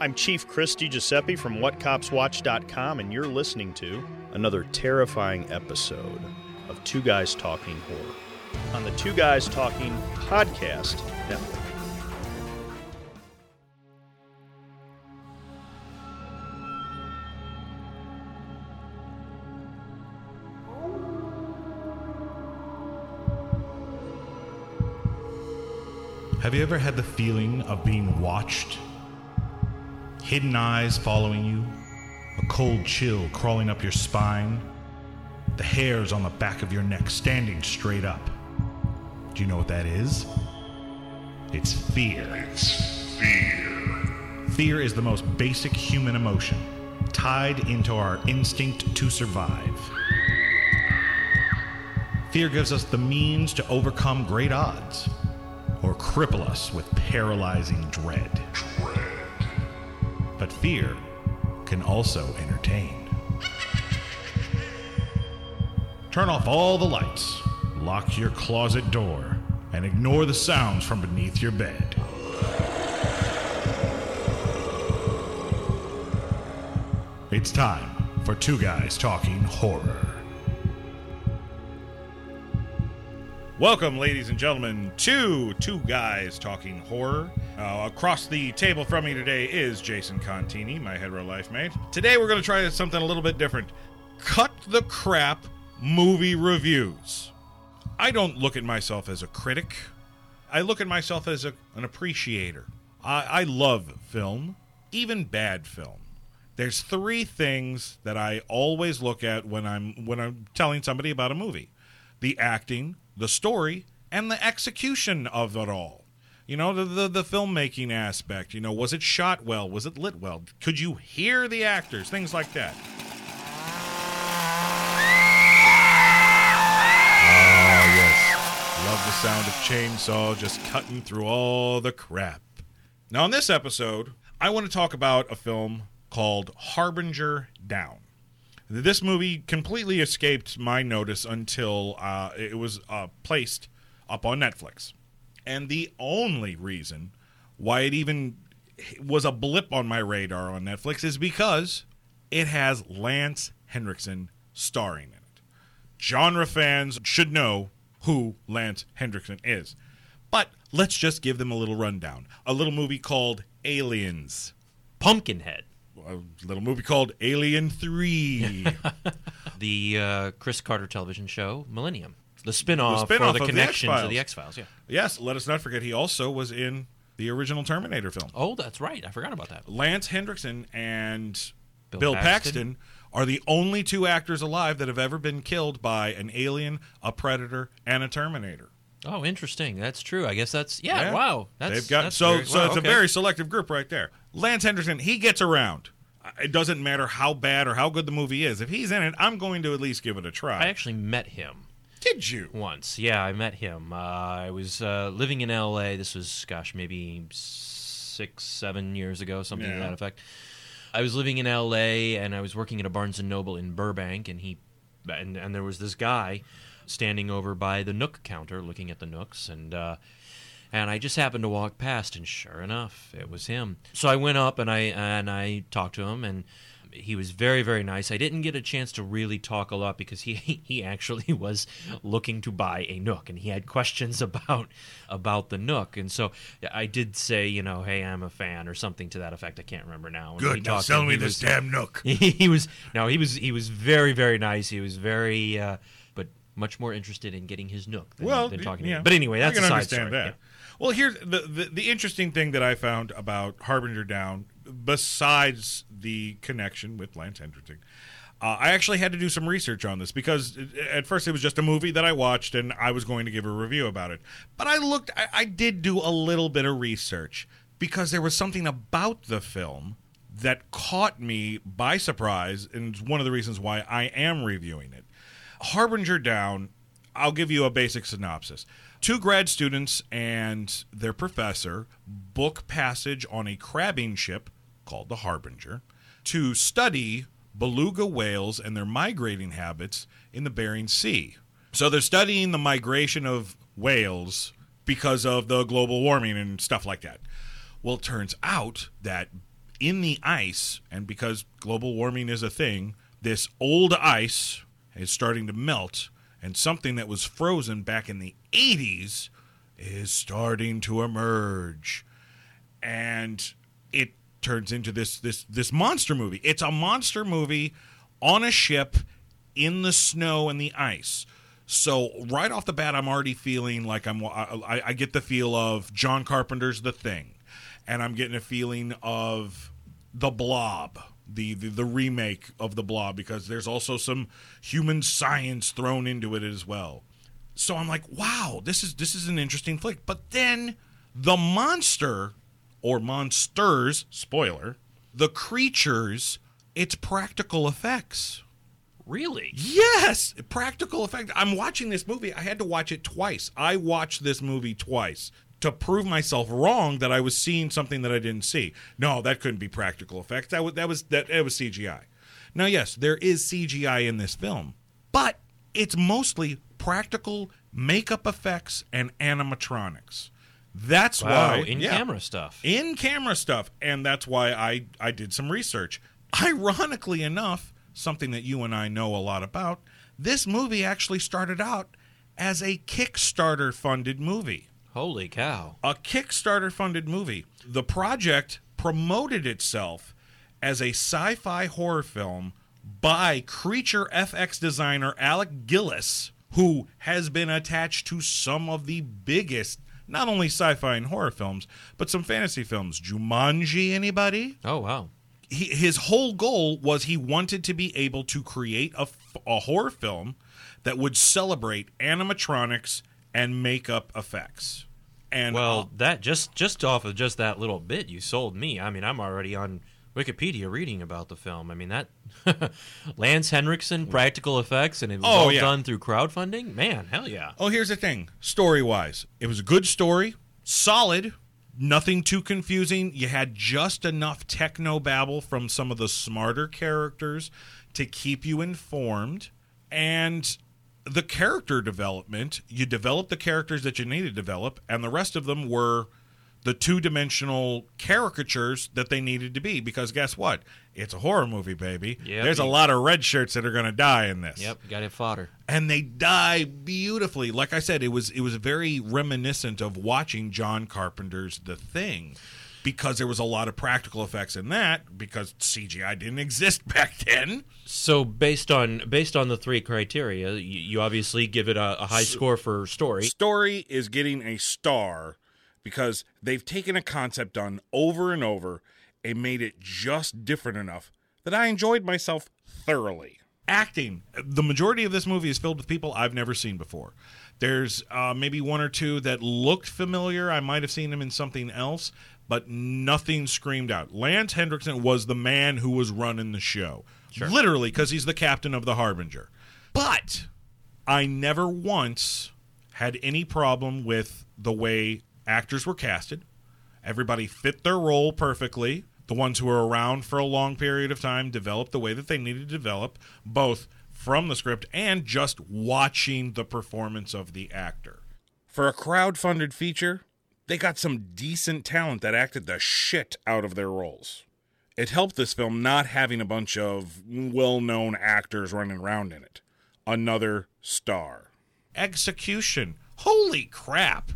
I'm Chief Christy Giuseppe from WhatCopsWatch.com, and you're listening to another terrifying episode of Two Guys Talking Horror on the Two Guys Talking Podcast Network. Have you ever had the feeling of being watched? Hidden eyes following you, a cold chill crawling up your spine, the hairs on the back of your neck standing straight up. Do you know what that is? It's fear. It's fear. Fear is the most basic human emotion, tied into our instinct to survive. Fear gives us the means to overcome great odds or cripple us with paralyzing dread. But fear can also entertain. Turn off all the lights, lock your closet door, and ignore the sounds from beneath your bed. It's time for Two Guys Talking Horror. Welcome, ladies and gentlemen, to Two Guys Talking Horror. Uh, across the table from me today is Jason Contini, my hetero life mate. Today we're going to try something a little bit different cut the crap movie reviews. I don't look at myself as a critic, I look at myself as a, an appreciator. I, I love film, even bad film. There's three things that I always look at when I'm when I'm telling somebody about a movie the acting, the story, and the execution of it all. You know, the, the, the filmmaking aspect. You know, was it shot well? Was it lit well? Could you hear the actors? Things like that. Oh, yes. Love the sound of chainsaw just cutting through all the crap. Now, in this episode, I want to talk about a film called Harbinger Down. This movie completely escaped my notice until uh, it was uh, placed up on Netflix. And the only reason why it even was a blip on my radar on Netflix is because it has Lance Henriksen starring in it. Genre fans should know who Lance Henriksen is. But let's just give them a little rundown. A little movie called Aliens. Pumpkinhead, A little movie called Alien 3. the uh, Chris Carter television show Millennium, the spin-off, The spin-off for the of the connection to the X Files. Yeah. yes, let us not forget he also was in the original Terminator film. Oh, that's right. I forgot about that. Lance Henriksen and Bill, Bill Paxton. Paxton. are the only two actors alive that have ever been killed by an alien, a predator, and a Terminator. Oh, interesting. That's true. I guess that's yeah. Yeah. Wow. That's They've got so very- so wow, it's okay. a very selective group right there. Lance Henderson, he gets around. It doesn't matter how bad or how good the movie is. If he's in it, I'm going to at least give it a try. I actually met him Did you? once. Yeah, I met him. Uh, I was uh, living in L.A. This was gosh, maybe six, seven years ago, something to that effect. I was living in L.A. and I was working at a Barnes and Noble in Burbank, and he and and there was this guy standing over by the Nook counter, looking at the Nooks, and uh, and I just happened to walk past, and sure enough, it was him. So I went up and I and I talked to him, and he was very very nice. I didn't get a chance to really talk a lot because he he actually was looking to buy a Nook, and he had questions about about the Nook, and so I did say, you know, hey, I'm a fan or something to that effect. I can't remember now. And Good. Now sell me this was- damn nook. he, he was no, he was he was very very nice. He was very uh, but much more interested in getting his nook than, well, than talking yeah. to me. But anyway, that's I can a side understand story. that. Well, here's the, the the interesting thing that I found about Harbinger Down, besides the connection with Lance Henriksen. Uh, I actually had to do some research on this because it- at first it was just a movie that I watched and I was going to give a review about it. But I looked, I, I did do a little bit of research because there was something about the film that caught me by surprise, and one of the reasons why I am reviewing it. Harbinger Down, I'll give you a basic synopsis. Two grad students and their professor book passage on a crabbing ship called the Harbinger to study beluga whales and their migrating habits in the Bering Sea. So they're studying the migration of whales because of the global warming and stuff like that. Well, it turns out that in the ice, and because global warming is a thing, this old ice is starting to melt, and something that was frozen back in the 80s is starting to emerge. And it turns into this this this monster movie. It's a monster movie on a ship in the snow and the ice. So right off the bat, I'm already feeling like I'm. I, I get the feel of John Carpenter's The Thing, and I'm getting a feeling of The Blob, the, the the remake of The Blob, because there's also some human science thrown into it as well. So I'm like, wow, this is this is an interesting flick. But then the monster or monsters, spoiler, the creatures, it's practical effects. Really? Yes, practical effect. I'm watching this movie. I had to watch it twice. I watched this movie twice to prove myself wrong that I was seeing something that I didn't see. No, that couldn't be practical effects. That was that was that it was CGI. Now, yes, there is CGI in this film, but it's mostly practical makeup effects and animatronics. That's Wow, why in yeah camera stuff. in camera stuff and that's why I I did some research. Ironically enough, something that you and I know a lot about, this movie actually started out as a Kickstarter funded movie. Holy cow. A Kickstarter funded movie. The project promoted itself as a sci-fi horror film by creature FX designer Alec Gillis, who has been attached to some of the biggest not only sci-fi and horror films, but some fantasy films. Jumanji, anybody? Oh, wow. he, his whole goal was he wanted to be able to create a, a horror film that would celebrate animatronics and makeup effects. And Well, uh, that just just off of just that little bit, you sold me. I mean, I'm already on Wikipedia reading about the film. I mean, that Lance Henriksen mm. practical effects, and it was Oh, all yeah. done through crowdfunding. Man, hell yeah! oh, here's the thing: story wise, it was a good story, solid, nothing too confusing. You had just enough techno babble from some of the smarter characters to keep you informed, and the character development. You developed the characters that you needed to develop, and the rest of them were the two-dimensional caricatures that they needed to be. Because guess what? It's a horror movie, baby. Yep. There's a lot of red shirts that are going to die in this Yep, got it fodder. and they die beautifully. Like I said, it was it was very reminiscent of watching John Carpenter's The Thing because there was a lot of practical effects in that because CGI didn't exist back then. So based on based on the three criteria, you, you obviously give it a, a high score for story. Story is getting a star because they've taken a concept done over and over and made it just different enough that I enjoyed myself thoroughly. Acting. The majority of this movie is filled with people I've never seen before. There's uh, maybe one or two that looked familiar. I might have seen them in something else, but nothing screamed out. Lance Henriksen was the man who was running the show. Literally, because he's the captain of the Harbinger. But I never once had any problem with the way actors were casted. Everybody fit their role perfectly. The ones who were around for a long period of time developed the way that they needed to develop, both from the script and just watching the performance of the actor. For a crowd funded feature, they got some decent talent that acted the shit out of their roles. It helped this film not having a bunch of well known actors running around in it. Another star. Execution. Holy crap.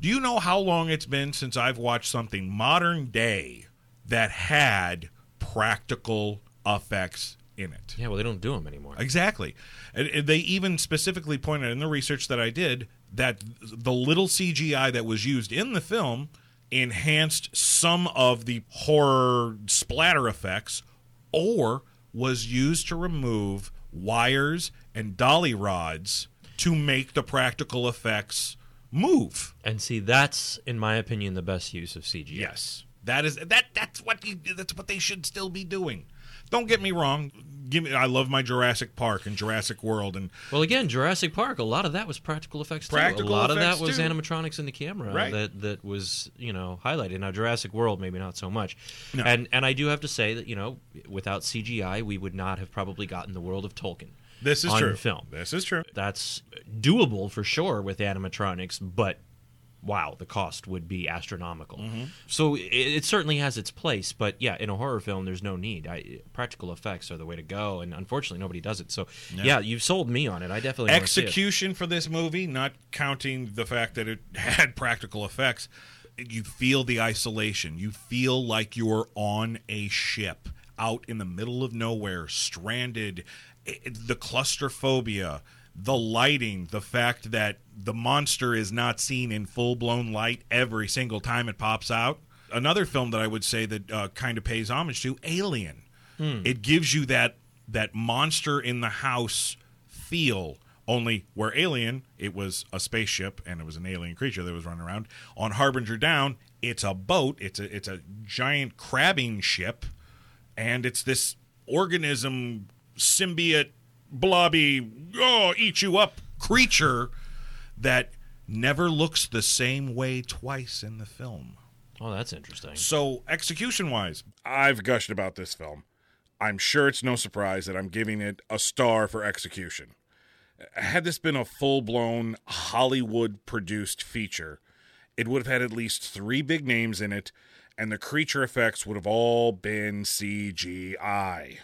Do you know how long it's been since I've watched something modern day that had practical effects in it? Yeah, well, they don't do them anymore. Exactly. And, they even specifically pointed in the research that I did that the little CGI that was used in the film enhanced some of the horror splatter effects or was used to remove wires and dolly rods to make the practical effects move. And see, that's in my opinion the best use of CGI. Yes. That is that that's what you, that's what they should still be doing. Don't get me wrong. Give me I love my Jurassic Park and Jurassic World and Well, again, Jurassic Park. A lot of that was practical effects. Too. Practical a lot of that was too. animatronics in the camera Right. that that was you know highlighted. Now, Jurassic World, maybe not so much. No. And and I do have to say that you know without CGI, we would not have probably gotten the world of Tolkien. This is on true. film. This is true. That's doable for sure with animatronics, but wow, the cost would be astronomical. Mm-hmm. So it, it certainly has its place, but yeah, in a horror film, there's no need. I, practical effects are the way to go, and unfortunately, nobody does it. So yeah, you've sold me on it. I definitely execution for this movie, not counting the fact that it had practical effects, you feel the isolation. You feel like you're on a ship out in the middle of nowhere, stranded. I- The claustrophobia, the lighting, the fact that the monster is not seen in full blown light every single time it pops out. Another film that I would say that uh, kind of pays homage to Alien. Hmm. It gives you that that monster in the house feel. Only where Alien, it was a spaceship and it was an alien creature that was running around. On Harbinger Down, it's a boat. It's a it's a giant crabbing ship, and it's this organism symbiote blobby oh eat you up creature that never looks the same way twice in the film. Oh, that's interesting. So, execution wise, I've gushed about this film. I'm sure it's no surprise that I'm giving it a star for execution. Had this been a full blown Hollywood produced feature, it would have had at least three big names in it, and the creature effects would have all been CGI.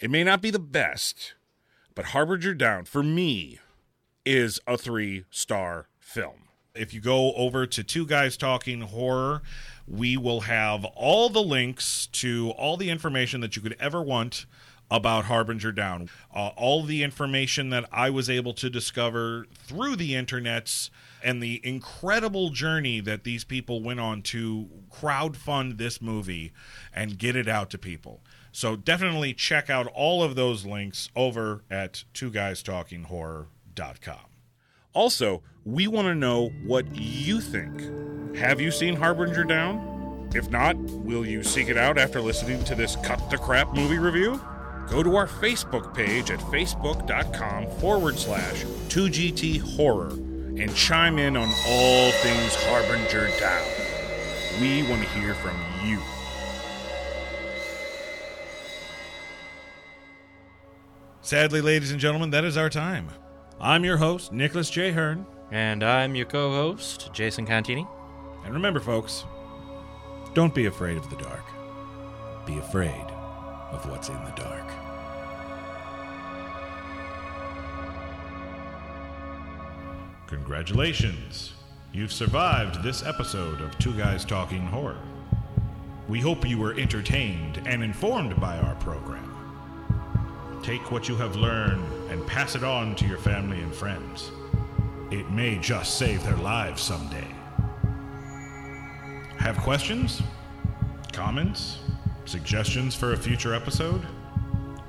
It may not be the best, but Harbinger Down, for me, is a three star film. If you go over to Two Guys Talking Horror, we will have all the links to all the information that you could ever want about Harbinger Down. Uh, all the information that I was able to discover through the internets and the incredible journey that these people went on to crowdfund this movie and get it out to people. So definitely check out all of those links over at two guys talking horror.com. Also, we want to know what you think. Have you seen Harbinger Down? If not, will you seek it out after listening to this cut the crap movie review? Go to our Facebook page at facebook.com forward slash 2GT horror and chime in on all things Harbinger Down. We want to hear from you. Sadly, ladies and gentlemen, that is our time. I'm your host, Nicholas J. Hearn. And I'm your co-host, Jason Cantini. And remember, folks, don't be afraid of the dark. Be afraid of what's in the dark. Congratulations! You've survived this episode of Two Guys Talking Horror. We hope you were entertained and informed by our program. Take what you have learned and pass it on to your family and friends. It may just save their lives someday. Have questions? Comments? Suggestions for a future episode?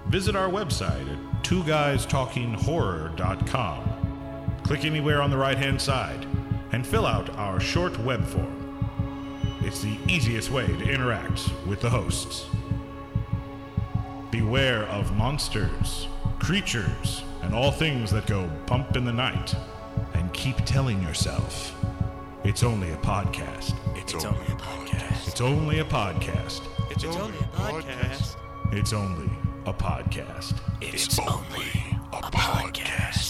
Visit our website at twoguystalkinghorror.com. Click anywhere on the right hand side and fill out our short web form. It's the easiest way to interact with the hosts. Beware of monsters, creatures, and all things that go bump in the night. And keep telling yourself, it's only a podcast. It's, only a podcast. It's only a podcast. It's only a podcast. It's only a podcast. It's only a podcast.